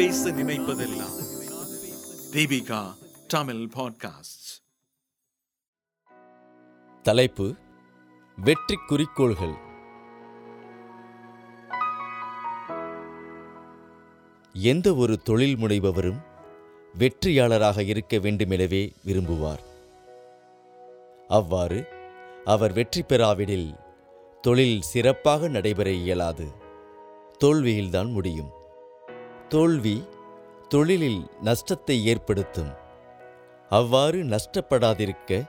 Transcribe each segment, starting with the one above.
பேச நினைப்பதெல்லாம். தீபிகா தமிழ் பாட்காஸ்ட் தலைப்பு வெற்றி குறிக்கோள்கள் எந்த ஒரு தொழில் முனைபவரும் வெற்றியாளராக இருக்க வேண்டுமெனவே விரும்புவார். அவ்வாறு அவர் வெற்றி பெறாவிடில் தொழில் சிறப்பாக நடைபெற இயலாது. தோல்வியில்தான் முடியும். தோல்வி தொழிலில் நஷ்டத்தை ஏற்படுத்தும். அவ்வாறு நஷ்டப்படாதிருக்க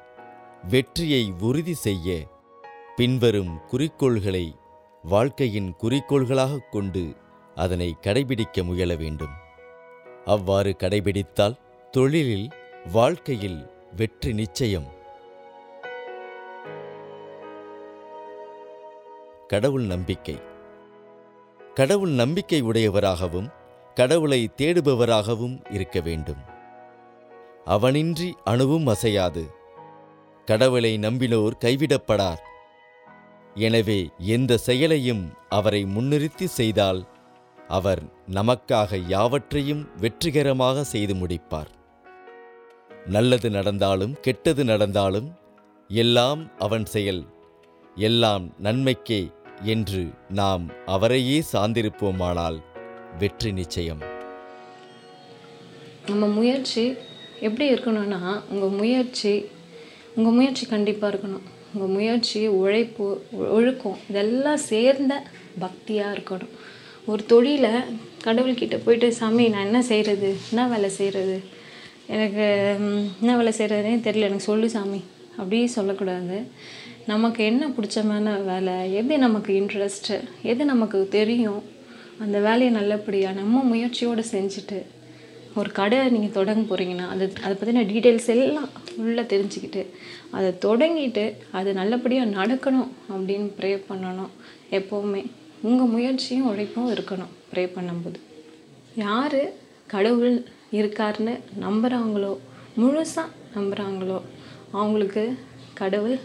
வெற்றியை உறுதி செய்ய பின்வரும் குறிக்கோள்களை வாழ்க்கையின் குறிக்கோள்களாகக் கொண்டு அதனை கடைபிடிக்க முயல வேண்டும். அவ்வாறு கடைபிடித்தால் தொழிலில் வாழ்க்கையில் வெற்றி நிச்சயம். கடவுள் நம்பிக்கை. கடவுள் நம்பிக்கை உடையவராகவும் கடவுளை தேடுபவராகவும் இருக்க வேண்டும். அவனின்றி அணுவும் அசையாது. கடவுளை நம்பினோர் கைவிடப்படார். எனவே எந்த செயலையும் அவரை முன்னிறுத்தி செய்தால் அவர் நமக்காக யாவற்றையும் வெற்றிகரமாக செய்து முடிப்பார். நல்லது நடந்தாலும் கெட்டது நடந்தாலும் எல்லாம் அவன் செயல். எல்லாம் நன்மைக்கே என்று நாம் அவரையே சார்ந்திருப்போமானால் வெற்றி நிச்சயம். நம்ம முயற்சி எப்படி இருக்கணும்னா உங்கள் முயற்சி உங்கள் முயற்சி கண்டிப்பாக இருக்கணும். உங்கள் முயற்சி உழைப்பு ஒழுக்கம் இதெல்லாம் சேர்ந்த பக்தியாக இருக்கணும். ஒரு தொழிலை கடவுள்கிட்ட போயிட்டு சாமி நான் என்ன செய்கிறது என்ன வேலை செய்கிறது எனக்கு என்ன வேலை செய்கிறதுனே தெரியல. எனக்கு சொல்லு சாமி. அப்படி சொல்லக்கூடாது. நமக்கு என்ன பிடிச்சமான வேலை எது நமக்கு இன்ட்ரெஸ்ட்டு எது நமக்கு தெரியும் அந்த வேலையை நல்லபடியாக நம்ம முயற்சியோடு செஞ்சுட்டு ஒரு கடை நீங்கள் தொடங்க போகிறீங்கன்னா அது அதை பற்றின டீட்டெயில்ஸ் எல்லாம் ஃபுல்லாக தெரிஞ்சுக்கிட்டு அதை தொடங்கிட்டு அது நல்லபடியாக நடக்கணும் அப்படின்னு ப்ரே பண்ணணும். எப்போவுமே உங்கள் முயற்சியும் உழைப்பும் இருக்கணும் ப்ரே பண்ணும்போது. யார் கடவுள் இருக்காருன்னு நம்புகிறாங்களோ முழுசாக நம்புகிறாங்களோ அவங்களுக்கு கடவுள்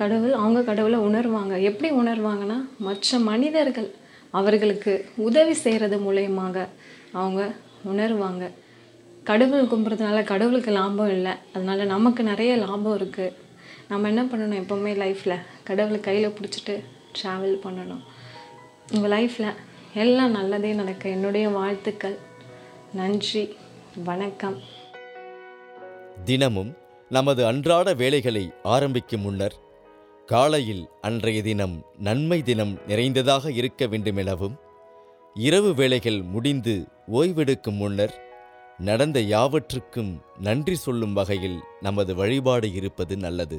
கடவுள் அவங்க கடவுளை உணர்வாங்க. எப்படி உணர்வாங்கன்னா மற்ற மனிதர்கள் அவர்களுக்கு உதவி செய்கிறது மூலயமாக அவங்க உணர்வாங்க. கடவுள் கும்பிட்றதுனால கடவுளுக்கு லாபம் இல்லை. அதனால் நமக்கு நிறைய லாபம் இருக்குது நம்ம என்ன பண்ணணும் எப்போவுமே லைஃப்பில் கடவுளை கையில் பிடிச்சிட்டு ட்ராவல் பண்ணணும். உங்கள் லைஃப்பில் எல்லாம் நல்லதே நடக்க. என்னுடைய வாழ்த்துக்கள். நன்றி. வணக்கம். தினமும் நமது அன்றாட வேலைகளை ஆரம்பிக்கும் முன்னர் காலையில் அன்றைய தினம் நன்மை தினம் நிறைந்ததாக இருக்க வேண்டுமெனவும் இரவு வேளைகள் முடிந்து ஓய்வெடுக்கும் முன்னர் நடந்த யாவற்றுக்கும் நன்றி சொல்லும் வகையில் நமது வழிபாடு இருப்பது நல்லது.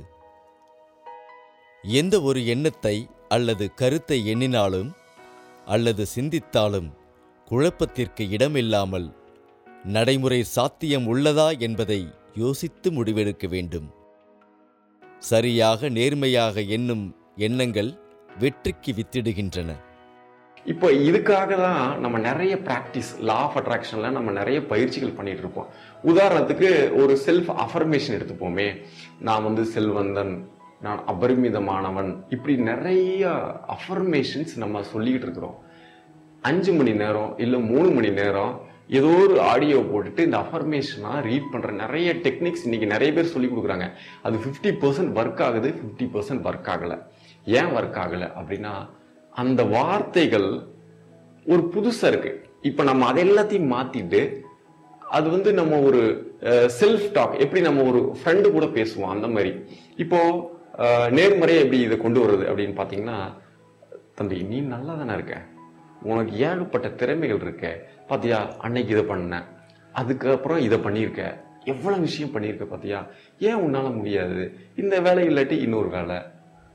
எந்த ஒரு எண்ணத்தை அல்லது கருத்தை எண்ணினாலும் அல்லது சிந்தித்தாலும் குழப்பத்திற்கு இடமில்லாமல் நடைமுறை சாத்தியம் உள்ளதா என்பதை யோசித்து முடிவெடுக்க வேண்டும். சரியாக நேர்மையாக எண்ணும் எண்ணங்கள் வெற்றிக்கு வித்திடுகின்றன. இப்போ இதுக்காக தான் நம்ம நிறைய ப்ராக்டிஸ் லா ஆஃப் அட்ராக்ஷனில் நம்ம நிறைய பயிற்சிகள் பண்ணிகிட்டு இருப்போம் உதாரணத்துக்கு ஒரு செல்ஃப் அஃபர்மேஷன் எடுத்துப்போமே. நான் வந்து செல்வந்தன் நான் அபரிமிதமானவன் இப்படி நிறைய அஃபர்மேஷன்ஸ் நம்ம சொல்லிக்கிட்டு இருக்கிறோம். அஞ்சு மணி நேரம் இல்லை மூணு மணி நேரம் ஏதோ ஒரு ஆடியோ போட்டுட்டு இந்த அஃபர்மேஷனாக ரீட் பண்ணுற நிறைய டெக்னிக்ஸ் இன்றைக்கி நிறைய பேர் சொல்லி கொடுக்குறாங்க. அது ஃபிஃப்டி பர்சன்ட் ஒர்க் ஆகுது ஃபிஃப்டி பர்சன்ட் ஒர்க் ஆகலை. ஏன் ஒர்க் ஆகலை அப்படின்னா அந்த வார்த்தைகள் ஒரு புதுசாக இருக்குது இப்போ நம்ம அதை எல்லாத்தையும் மாற்றிட்டு அது வந்து நம்ம ஒரு செல்ஃப் டாக் எப்படி நம்ம ஒரு ஃப்ரெண்டு கூட பேசுவோம் அந்த மாதிரி. இப்போது அஹ், எப்படி இதை கொண்டு வருது அப்படின்னு பார்த்தீங்கன்னா தம்பி நீ நல்லா தானே இருக்க? உனக்கு ஏகப்பட்ட திறமைகள் இருக்க. பாத்தியா அன்னைக்கு இதை பண்ண. அதுக்கப்புறம் இதை பண்ணியிருக்க. எவ்வளோ விஷயம் பண்ணியிருக்க பாத்தியா? ஏன் உன்னால் முடியாது? இந்த வேலை இல்லாட்டி இன்னொரு வேலை.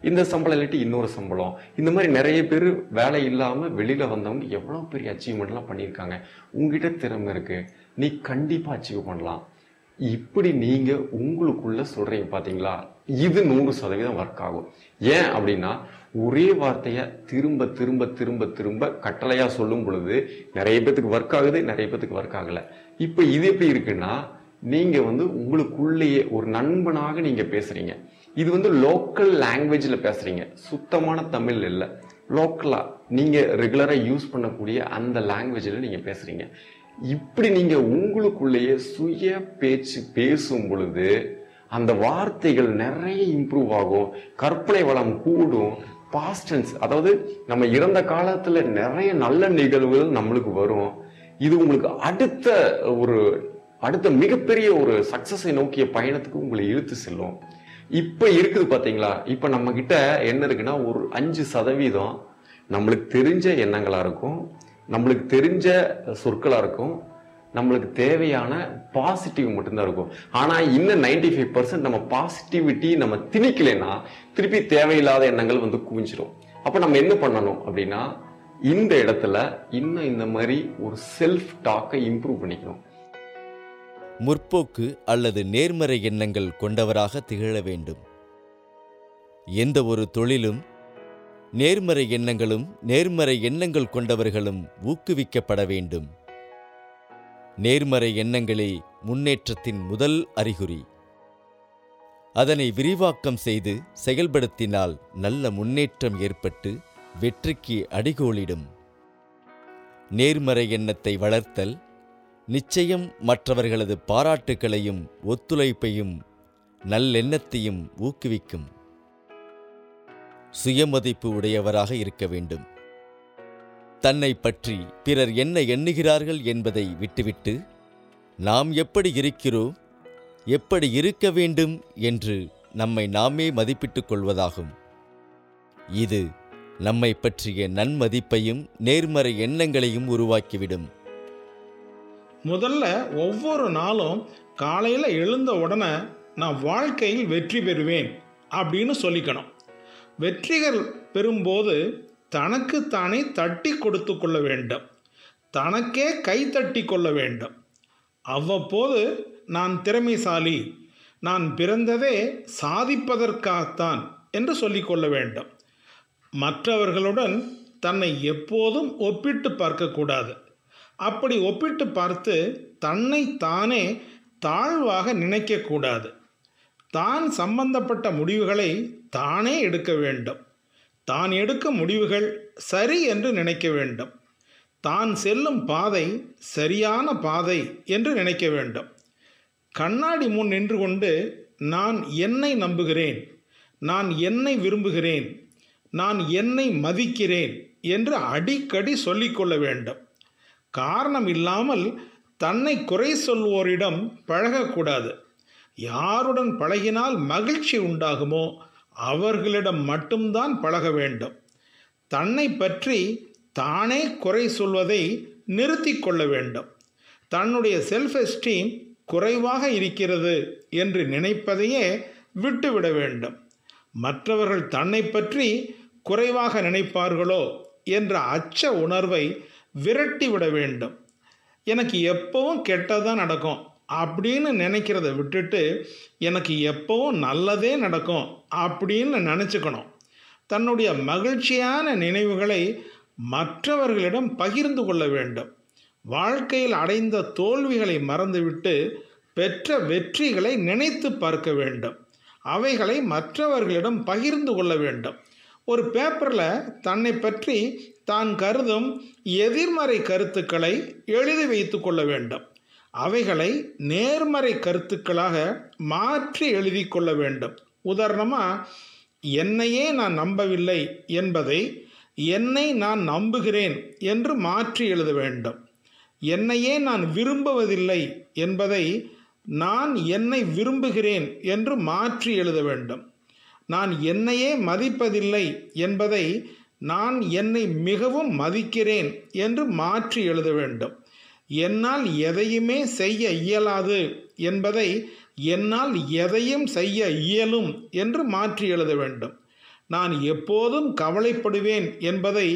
இந்த சம்பளம் இல்லாட்டி இன்னொரு சம்பளம். இந்த மாதிரி நிறைய பேர் வேலை இல்லாமல் வெளியில் வந்தவங்க எவ்வளோ பெரிய அச்சீவ்மெண்ட்லாம் பண்ணியிருக்காங்க. உங்ககிட்ட திறமை இருக்குது நீ கண்டிப்பாக அச்சீவ் பண்ணலாம். இப்படி நீங்க உங்களுக்குள்ள சொல்றீங்க பாத்தீங்களா? இது நூறு சதவீதம் ஒர்க் ஆகும். ஏன் அப்படின்னா ஒரே வார்த்தைய திரும்ப திரும்ப திரும்ப திரும்ப கட்டளையா சொல்லும் பொழுது நிறைய பேத்துக்கு ஒர்க் ஆகுது நிறைய பேத்துக்கு ஒர்க் ஆகல. இப்ப இது எப்படி இருக்குன்னா நீங்க வந்து உங்களுக்குள்ளேயே ஒரு நண்பனாக நீங்க பேசுறீங்க. இது வந்து லோக்கல் லாங்குவேஜில் பேசுறீங்க. சுத்தமான தமிழ் இல்லை. லோக்கலாக நீங்கள் ரெகுலராக யூஸ் பண்ணக்கூடிய அந்த லாங்குவேஜில் நீங்கள் பேசுகிறீங்க இப்படி நீங்க உங்களுக்குள்ளேயே சுய பேச்சு பேசும் பொழுது அந்த வார்த்தைகள் நிறைய இம்ப்ரூவ் ஆகும். கற்பனை வளம் கூடும். பாஸ்டன்ஸ் அதாவது நம்ம இறந்த காலத்துல நிறைய நல்ல நிகழ்வுகள் நம்மளுக்கு வரும். இது உங்களுக்கு அடுத்த ஒரு அடுத்த மிகப்பெரிய ஒரு சக்சஸை நோக்கிய பயணத்துக்கு உங்களை இழுத்து செல்லும். இப்ப இருக்குது பாத்தீங்களா? இப்ப நம்ம கிட்ட என்ன இருக்குன்னா ஒரு அஞ்சு சதவீதம் நம்மளுக்கு தெரிஞ்ச எண்ணங்களா இருக்கும். நம்மளுக்கு தெரிஞ்ச சொற்களாக இருக்கும். நம்மளுக்கு தேவையான பாசிட்டிவ் மட்டும்தான் இருக்கும். ஆனால் இன்னும் நைன்டி ஃபைவ் பர்சன்ட் நம்ம பாசிட்டிவிட்டி நம்ம திணிக்கலைன்னா திருப்பி தேவையில்லாத எண்ணங்கள் வந்து குவிஞ்சிரும். அப்போ நம்ம என்ன பண்ணணும் அப்படின்னா இந்த இடத்துல இன்னும் இந்த மாதிரி ஒரு செல்ஃப் டாக்கை இம்ப்ரூவ் பண்ணிக்கணும். முற்போக்கு அல்லது நேர்மறை எண்ணங்கள் கொண்டவராக திகழ வேண்டும். எந்த ஒரு தொழிலும் நேர்மறை எண்ணங்களும் நேர்மறை எண்ணங்கள் கொண்டவர்களும் ஊக்குவிக்கப்பட வேண்டும். நேர்மறை எண்ணங்களே முன்னேற்றத்தின் முதல் அறிகுறி. அதனை விரிவாக்கம் செய்து செயல்படுத்தினால் நல்ல முன்னேற்றம் ஏற்பட்டு வெற்றிக்கு அடிகோலிடும் நேர்மறை எண்ணத்தை வளர்த்தல் நிச்சயம் மற்றவர்களது பாராட்டுக்களையும் ஒத்துழைப்பையும் நல்லெண்ணத்தையும் ஊக்குவிக்கும். சுயமதிப்பு உடையவராக இருக்க வேண்டும். தன்னை பற்றி பிறர் என்ன எண்ணுகிறார்கள் என்பதை விட்டுவிட்டு நாம் எப்படி இருக்கிறோம் எப்படி இருக்க வேண்டும் என்று நம்மை நாமே மதிப்பிட்டுக் கொள்வதாகும். இது நம்மை பற்றிய நன்மதிப்பையும் நேர்மறை எண்ணங்களையும் உருவாக்கிவிடும். முதல்ல ஒவ்வொரு நாளும் காலையில் எழுந்த உடனே நான் வாழ்க்கையில் வெற்றி பெறுவேன் அப்படின்னு சொல்லிக்கணும். வெற்றிகள் பெறும்போது தனக்கு தானே தட்டி கொடுத்து கொள்ள வேண்டும். தனக்கே கை தட்டி கொள்ள வேண்டும். அவ்வப்போது நான் திறமைசாலி. நான் பிறந்ததே சாதிப்பதற்காகத்தான் என்று சொல்லிக்கொள்ள வேண்டும். மற்றவர்களுடன் தன்னை எப்போதும் ஒப்பிட்டு பார்க்கக்கூடாது அப்படி ஒப்பிட்டு பார்த்து தன்னை தானே தாழ்வாக நினைக்கக்கூடாது தான் சம்பந்தப்பட்ட முடிவுகளை தானே எடுக்க வேண்டும். தான் எடுக்கும் முடிவுகள் சரி என்று நினைக்க வேண்டும். தான் செல்லும் பாதை சரியான பாதை என்று நினைக்க வேண்டும். கண்ணாடி முன் நின்று கொண்டு நான் என்னை நம்புகிறேன். நான் என்னை விரும்புகிறேன். நான் என்னை மதிக்கிறேன் என்று அடிக்கடி சொல்லிக்கொள்ள வேண்டும். காரணம் இல்லாமல் தன்னை குறை சொல்வோரிடம் பழகக்கூடாது. யாருடன் பழகினால் மகிழ்ச்சி உண்டாகுமோ அவர்களிடம் மட்டும்தான் பழக வேண்டும். தன்னை பற்றி தானே குறை சொல்வதை நிறுத்தி கொள்ள வேண்டும். தன்னுடைய செல்ஃப் எஸ்டீம் குறைவாக இருக்கிறது என்று நினைப்பதையே விட்டுவிட வேண்டும். மற்றவர்கள் தன்னை பற்றி குறைவாக நினைப்பார்களோ என்ற அச்ச உணர்வை விரட்டிவிட வேண்டும். எனக்கு எப்பவும் கெட்டதான் நடக்கும். அப்படின்னு நினைக்கிறத விட்டுட்டு எனக்கு எப்போவும் நல்லதே நடக்கும் அப்படின்னு நினச்சிக்கணும். தன்னுடைய மகிழ்ச்சியான நினைவுகளை மற்றவர்களிடம் பகிர்ந்து கொள்ள வேண்டும். வாழ்க்கையில் அடைந்த தோல்விகளை மறந்துவிட்டு பெற்ற வெற்றிகளை நினைத்து பார்க்க வேண்டும். அவைகளை மற்றவர்களிடம் பகிர்ந்து கொள்ள வேண்டும். ஒரு பேப்பரில் தன்னை பற்றி தான் கருதும் எதிர்மறை கருத்துக்களை எழுதி வைத்து கொள்ள வேண்டும். அவைகளை நேர்மறை கருத்துக்களாக மாற்றி எழுதி கொள்ள வேண்டும். உதாரணமாக என்னையே நான் நம்பவில்லை என்பதை என்னை நான் நம்புகிறேன் என்று மாற்றி எழுத வேண்டும். என்னையே நான் விரும்புவதில்லை என்பதை நான் என்னை விரும்புகிறேன் என்று மாற்றி எழுத வேண்டும். நான் என்னையே மதிப்பதில்லை என்பதை நான் என்னை மிகவும் மதிக்கிறேன் என்று மாற்றி எழுத வேண்டும். என்னால் எதையுமே செய்ய இயலாது என்பதை என்னால் எதையும் செய்ய இயலும் என்று மாற்றி எழுத வேண்டும். நான் எப்போதும் கவலைப்படுவேன் என்பதை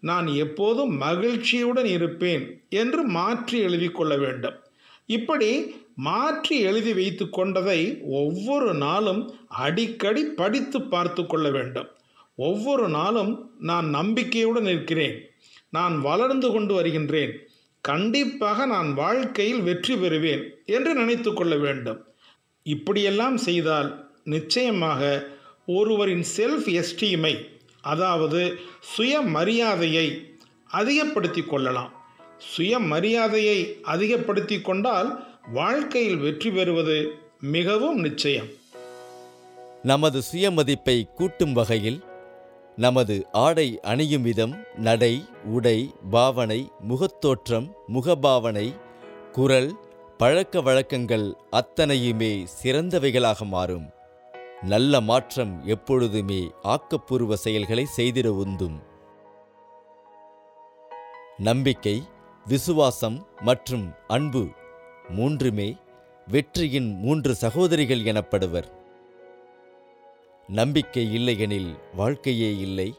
நான் எப்போதும் மகிழ்ச்சியுடன் இருப்பேன் என்று மாற்றி எழுதி கொள்ள வேண்டும். இப்படி மாற்றி எழுதி வைத்து கொண்டதை ஒவ்வொரு நாளும் அடிக்கடி படித்து பார்த்து கொள்ள வேண்டும். ஒவ்வொரு நாளும் நான் நம்பிக்கையுடன் இருக்கிறேன். நான் வளர்ந்து கொண்டு வருகின்றேன். கண்டிப்பாக நான் வாழ்க்கையில் வெற்றி பெறுவேன் என்று நினைத்து கொள்ள வேண்டும். இப்படியெல்லாம் செய்தால் நிச்சயமாக ஒருவரின் செல்ஃப் எஸ்டீமை அதாவது சுயமரியாதையை அதிகப்படுத்தி கொள்ளலாம். சுயமரியாதையை அதிகப்படுத்தி கொண்டால் வாழ்க்கையில் வெற்றி பெறுவது மிகவும் நிச்சயம். நமது சுயமதிப்பை கூட்டும் வகையில் நமது ஆடை அணியும் விதம் நடை உடை பாவனை முகத்தோற்றம் முகபாவனை குரல் பழக்க வழக்கங்கள் அத்தனையுமே சிறந்தவைகளாக மாறும். நல்ல மாற்றம் எப்பொழுதுமே ஆக்கப்பூர்வ செயல்களை செய்திட உந்தும். நம்பிக்கை விசுவாசம் மற்றும் அன்பு மூன்றுமே வெற்றியின் மூன்று சகோதரிகள் எனப்படுவர். நம்பிக்கை இல்லையெனில் வாழ்க்கையே இல்லை.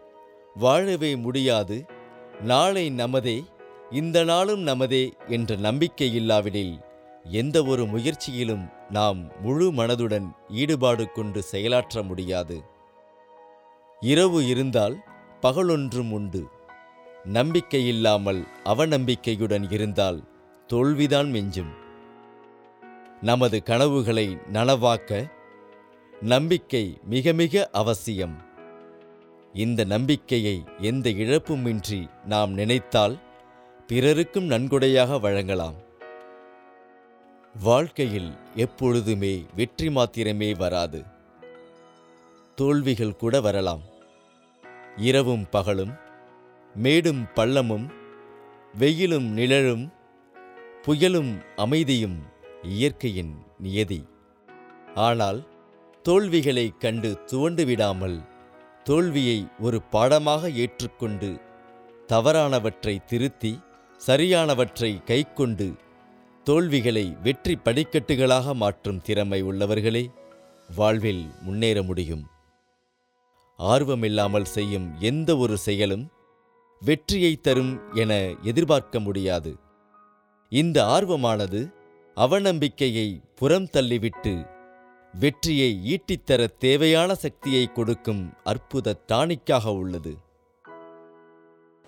வாழவே முடியாது. நாளை நமதே இந்த நாளும் நமதே என்ற நம்பிக்கை இல்லாவிடில் எந்த ஒரு முயற்சியிலும் நாம் முழு மனதுடன் ஈடுபாடு கொண்டு செயலாற்ற முடியாது. இரவு இருந்தால் பகலொன்றும் உண்டு. நம்பிக்கை இல்லாமல் அவநம்பிக்கையுடன் இருந்தால் தோல்விதான் மிஞ்சும். நமது கனவுகளை நனவாக்க நம்பிக்கை மிக மிக அவசியம். இந்த நம்பிக்கையை எந்த இழப்புமின்றி நாம் நினைத்தால் பிறருக்கும் நன்கொடையாக வழங்கலாம். வாழ்க்கையில் எப்பொழுதுமே வெற்றி மாத்திரமே வராது. தோல்விகள் கூட வரலாம். இரவும் பகலும் மேடும் பள்ளமும் வெயிலும் நிழலும் புயலும் அமைதியும் இயற்கையின் நியதி. ஆனால் தோல்விகளை கண்டு துவண்டு விடாமல் தோல்வியை ஒரு பாடமாக ஏற்றுக்கொண்டு தவறானவற்றை திருத்தி சரியானவற்றை கைக்கொண்டு தோல்விகளை வெற்றி படிக்கட்டுகளாக மாற்றும் திறமை உள்ளவர்களே வாழ்வில் முன்னேற முடியும். ஆர்வமில்லாமல் செய்யும் எந்த ஒரு செயலும் வெற்றியை தரும் என எதிர்பார்க்க முடியாது. இந்த ஆர்வமானது அவநம்பிக்கையை புறம் தள்ளிவிட்டு வெற்றியை ஈட்டித்தர தேவையான சக்தியை கொடுக்கும் அற்புத டானிக்காக உள்ளது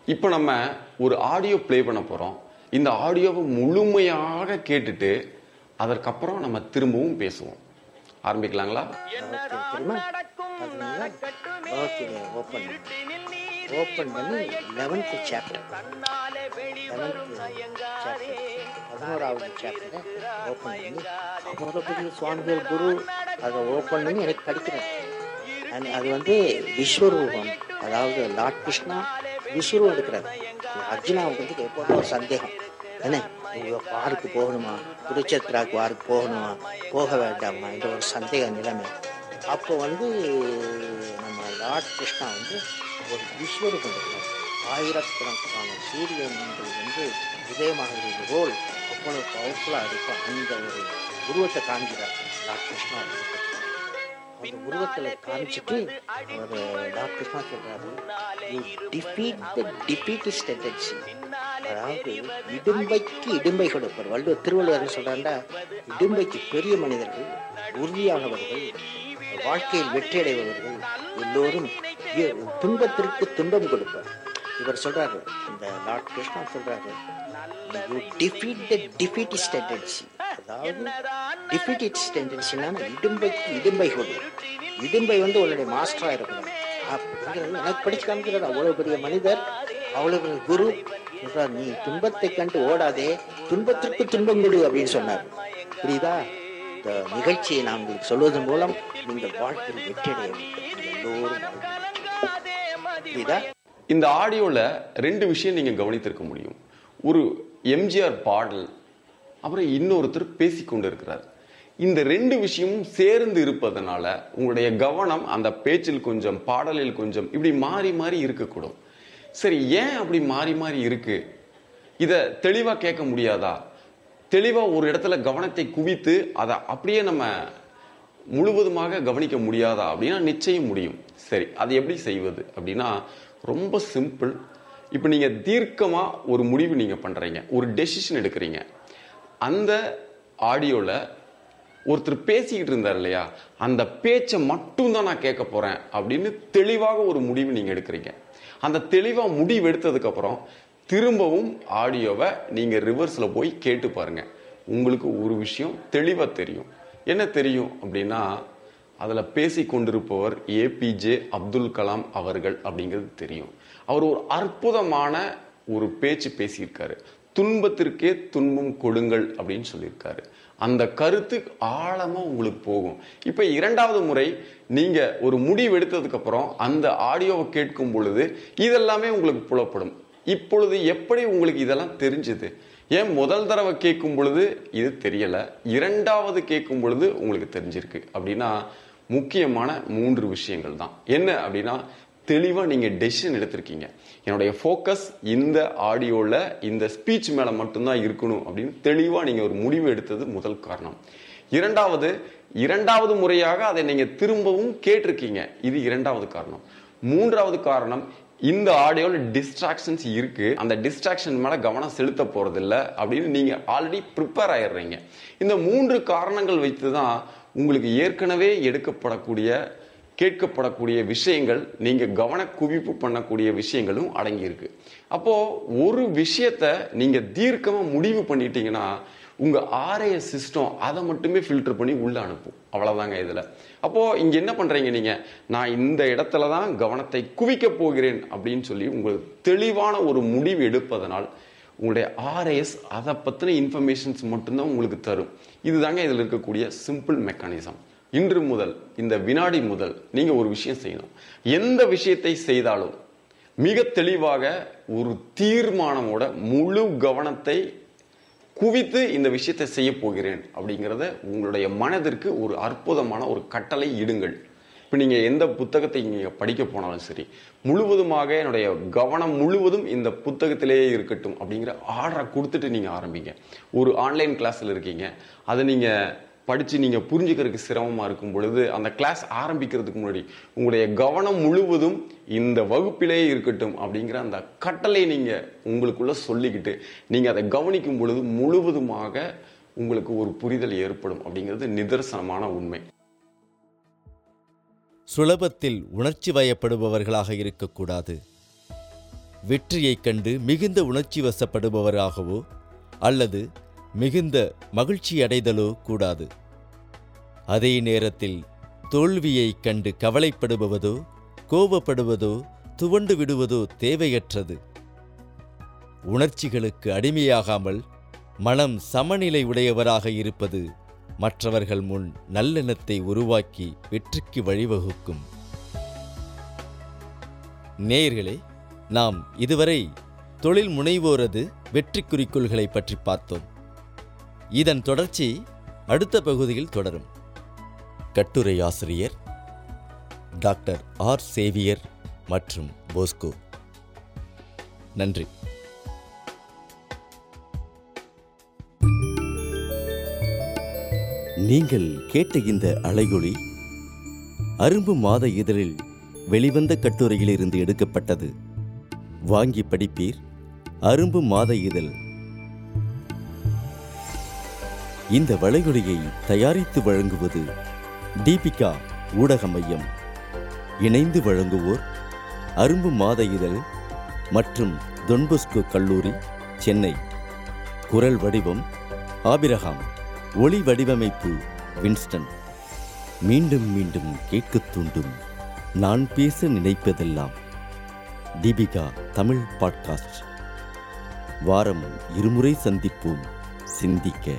இப்போ நம்ம ஒரு ஆடியோ ப்ளே பண்ண போகிறோம் இந்த ஆடியோவை முழுமையாக கேட்டுட்டு அதற்கப்புறம் நம்ம திரும்பவும் பேசுவோம் ஆரம்பிக்கலாங்களா ஓப்பன் பண்ணி லெவன்த்து சாப்டர் லெவன்த்து சாப்டர் பதினோராவது சாப்டரை ஓப்பன் பண்ணி அவ்வளோ பெரிய சுவாமிகள் குரு அதை ஓப்பன் பண்ணி எனக்கு படிக்கிறேன் அண்ட் அது வந்து விஸ்வரூபம். அதாவது லார்ட் கிருஷ்ணா விஸ்வரூபம் எடுக்கிறார். அர்ஜுனாவுக்கு வந்து எப்போதும் ஒரு சந்தேகம். என்ன? ஐயோ பாருக்கு போகணுமா? குருச்சத்ராக்கு வாருக்கு போகணுமா? போக வேண்டாமா? என்ற ஒரு சந்தேக நிலைமை. அப்போ வந்து நம்ம லார்ட் கிருஷ்ணா வந்து ஒரு விஸ்வரூபம் எடுக்கிறார் ஆயிரக்கணக்கான சூரியன்கள் வந்து உதயமாகிறது ரோல் அவ்வளவு பவர்ஃபுல்லாக இருக்கும் அந்த ஒரு உருவத்தை காண்கிறார் லார்ட் கிருஷ்ணா அந்த உருவத்தில் காமிச்சிட்டு அவர் லார்ட் கிருஷ்ணா சொல்றாரு டிஃபீட் த டிஃபீட்டிஸ் டெண்டன்சி அதாவது இடும்பைக்கு இடும்பை கொடுப்பார் வள்ளுவர் திருவள்ளுவர் சொல்றாண்டா இடும்பைக்கு பெரிய மனிதர்கள் உறுதியானவர்கள் வாழ்க்கையில் வெற்றியடைபவர்கள் எல்லோரும் துன்பத்திற்கு துன்பம் கொடுப்பார். இவர் சொல்றாரு இந்த லார்ட் கிருஷ்ணா சொல்றாரு you defeat the defeatist tendency அதாவது டிஃபீட்டிஸ் டெண்டன்சினா இடும்பைக்கு இடும்பை கொடு. இடும்பை வந்து உன்னுடைய மாஸ்டரா இருக்கணும். அப்படிங்கிறது எனக்கு படிச்சு காமிக்கிறார் அவ்வளவு பெரிய மனிதர் அவ்வளவு பெரிய குரு சொல்றார் நீ துன்பத்தை கண்டு ஓடாதே துன்பத்திற்கு துன்பம் கொடு அப்படின்னு சொன்னார். புரியுதா? இந்த நிகழ்ச்சியை நான் உங்களுக்கு சொல்வதன் மூலம் நீங்கள் வாழ்க்கையில் வெற்றியடைய வேண்டும். எல்லோரும் வாழ்க்கையில் இந்த ஆடியோவில் ரெண்டு விஷயம் நீங்கள் கவனித்திருக்க முடியும். ஒரு எம்ஜிஆர் பாடல் அப்புறம் இன்னொருத்தர் பேசிக்கொண்டு இருக்கிறார் இந்த ரெண்டு விஷயமும் சேர்ந்து இருப்பதனால உங்களுடைய கவனம் அந்த பேச்சில் கொஞ்சம் பாடலில் கொஞ்சம் இப்படி மாறி மாறி இருக்கக்கூடும். சரி ஏன் அப்படி மாறி மாறி இருக்கு? இதை தெளிவாக கேட்க முடியாதா? தெளிவாக ஒரு இடத்துல கவனத்தை குவித்து அதை அப்படியே நம்ம முழுவதுமாக கவனிக்க முடியாதா அப்படின்னா நிச்சயம் முடியும். சரி அது எப்படி செய்வது அப்படின்னா ரொம்ப சிம்பிள் இப்போ நீங்கள் தீர்க்கமாக ஒரு முடிவு நீங்கள் பண்ணுறீங்க ஒரு டெசிஷன் எடுக்கிறீங்க. அந்த ஆடியோவில் ஒருத்தர் பேசிக்கிட்டு இருந்தார் இல்லையா அந்த பேச்சை மட்டும்தான் நான் கேட்க போகிறேன் அப்படின்னு தெளிவாக ஒரு முடிவு நீங்கள் எடுக்கிறீங்க. அந்த தெளிவாக முடிவு எடுத்ததுக்கப்புறம் திரும்பவும் ஆடியோவை நீங்கள் ரிவர்ஸில் போய் கேட்டு பாருங்க. உங்களுக்கு ஒரு விஷயம் தெளிவாக தெரியும். என்ன தெரியும் அப்படின்னா அதில் பேசி கொண்டிருப்பவர் ஏபிஜே அப்துல் கலாம் அவர்கள் அப்படிங்கிறது தெரியும். அவர் ஒரு அற்புதமான ஒரு பேச்சு பேசியிருக்காரு. துன்பத்திற்கே துன்பம் கொடுங்கள் அப்படின்னு சொல்லியிருக்காரு. அந்த கருத்து ஆழமாக உங்களுக்கு போகும். இப்போ இரண்டாவது முறை நீங்கள் ஒரு முடிவு அந்த ஆடியோவை கேட்கும் பொழுது இதெல்லாமே உங்களுக்கு புலப்படும். இப்பொழுது எப்படி உங்களுக்கு இதெல்லாம் தெரிஞ்சது? ஏன் முதல் தடவை கேட்கும் பொழுது இது தெரியலை இரண்டாவது கேட்கும் பொழுது உங்களுக்கு தெரிஞ்சிருக்கு அப்படின்னா முக்கியமான மூன்று விஷயங்கள் தான். என்ன அப்படின்னா தெளிவாக நீங்கள் டெசிஷன் எடுத்திருக்கீங்க. என்னுடைய ஃபோக்கஸ் இந்த ஆடியோவில் இந்த ஸ்பீச் மேலே மட்டும்தான் இருக்கணும் அப்படின்னு தெளிவாக நீங்கள் ஒரு முடிவு எடுத்தது முதல் காரணம். இரண்டாவது இரண்டாவது முறையாக அதை நீங்கள் திரும்பவும் கேட்டிருக்கீங்க. இது இரண்டாவது காரணம். மூன்றாவது காரணம் இந்த ஆடியோவில் டிஸ்ட்ராக்ஷன்ஸ் இருக்கு. அந்த டிஸ்ட்ராக்ஷன் மேலே கவனம் செலுத்த போறதில்ல அப்படின்னு நீங்க ஆல்ரெடி ப்ரிப்பேர் ஆயிடுறீங்க. இந்த மூன்று காரணங்கள் வைத்து தான் உங்களுக்கு ஏற்கனவே எடுக்கப்படக்கூடிய கேட்கப்படக்கூடிய விஷயங்கள் நீங்க கவன குவிப்பு பண்ணக்கூடிய விஷயங்களும் அடங்கியிருக்கு. அப்போ ஒரு விஷயத்த நீங்க தீர்க்கமாக முடிவு பண்ணிட்டீங்கன்னா உங்கள் ஆர்ஏஎஸ் சிஸ்டம் அதை மட்டுமே ஃபில்டர் பண்ணி உள்ளே அனுப்பும். அவ்வளோதாங்க இதில். அப்போது இங்கே என்ன பண்ணுறீங்க நீங்கள் நான் இந்த இடத்துல தான் கவனத்தை குவிக்கப் போகிறேன் அப்படின்னு சொல்லி உங்களுக்கு தெளிவான ஒரு முடிவு எடுப்பதனால் உங்களுடைய ஆர்ஏஎஸ் அதை பற்றின இன்ஃபர்மேஷன்ஸ் மட்டும்தான் உங்களுக்கு தரும். இதுதாங்க இதில் இருக்கக்கூடிய சிம்பிள் மெக்கானிசம் இன்று முதல் இந்த வினாடி முதல் நீங்கள் ஒரு விஷயம் செய்யணும். எந்த விஷயத்தை செய்தாலும் மிக தெளிவாக ஒரு தீர்மானமோட முழு கவனத்தை குவித்து இந்த விஷயத்தை செய்ய போகிறேன் அப்படிங்கிறத உங்களுடைய மனதிற்கு ஒரு அற்புதமான ஒரு கட்டளை இடுங்கள். இப்போ நீங்கள் எந்த புத்தகத்தை நீங்கள் படிக்க போனாலும் சரி முழுவதுமாக என்னுடைய கவனம் முழுவதும் இந்த புத்தகத்திலேயே இருக்கட்டும் அப்படிங்கிற ஆர்டரை கொடுத்துட்டு நீங்கள் ஆரம்பிங்க. ஒரு ஆன்லைன் கிளாஸில் இருக்கீங்க. அதை நீங்கள் படித்து நீங்கள் புரிஞ்சுக்கிறதுக்கு சிரமமாக இருக்கும் பொழுது அந்த கிளாஸ் ஆரம்பிக்கிறதுக்கு முன்னாடி உங்களுடைய கவனம் முழுவதும் இந்த வகுப்பிலே இருக்கட்டும் அப்படிங்கிற அந்த கட்டளை நீங்கள் உங்களுக்குள்ளே சொல்லிக்கிட்டு நீங்கள் அதை கவனிக்கும் பொழுது முழுவதுமாக உங்களுக்கு ஒரு புரிதல் ஏற்படும் அப்படிங்கிறது நிதர்சனமான உண்மை. சுலபத்தில் உணர்ச்சி வயப்படுபவர்களாக இருக்கக்கூடாது. வெற்றியைக் கண்டு மிகுந்த உணர்ச்சி வசப்படுபவராகவோ அல்லது மிகுந்த மகிழ்ச்சி அடைதலோ கூடாது. அதே நேரத்தில் தோல்வியைக் கண்டு கவலைப்படுபவதோ கோபப்படுவதோ துவண்டு விடுவதோ தேவையற்றது. உணர்ச்சிகளுக்கு அடிமையாகாமல் மனம் சமநிலை உடையவராக இருப்பது மற்றவர்கள் முன் நல்லெண்ணத்தை உருவாக்கி வெற்றிக்கு வழிவகுக்கும். நேயர்களே நாம் இதுவரை தொழில் முனைவோரது வெற்றி குறிக்கோள்களை பற்றி பார்த்தோம். இதன் தொடர்ச்சி அடுத்த பகுதியில் தொடரும். கட்டுரை ஆசிரியர் டாக்டர் ஆர். சேவியர் மற்றும் போஸ்கோ. நன்றி. நீங்கள் கேட்ட இந்த அலையொளி அரும்பு மாத இதழில் வெளிவந்த கட்டுரையிலிருந்து எடுக்கப்பட்டது. வாங்கி படிப்பீர். அரும்பு மாத இதழ் இந்த வளைகுடையை தயாரித்து வழங்குவது தீபிகா ஊடக மையம். இணைந்து வழங்குவோர் அரும்பு மாத இதழ் மற்றும் தொன்பொஸ்கோ கல்லூரி சென்னை. குரல் வடிவம் ஆபிரகாம் ஒளி வடிவமைப்பு வின்ஸ்டன். மீண்டும் மீண்டும் கேட்கத் தூண்டும் நான் பேச நினைப்பதெல்லாம் தீபிகா தமிழ் பாட்காஸ்ட். வாரம் இருமுறை சந்திப்போம் சிந்திக்க.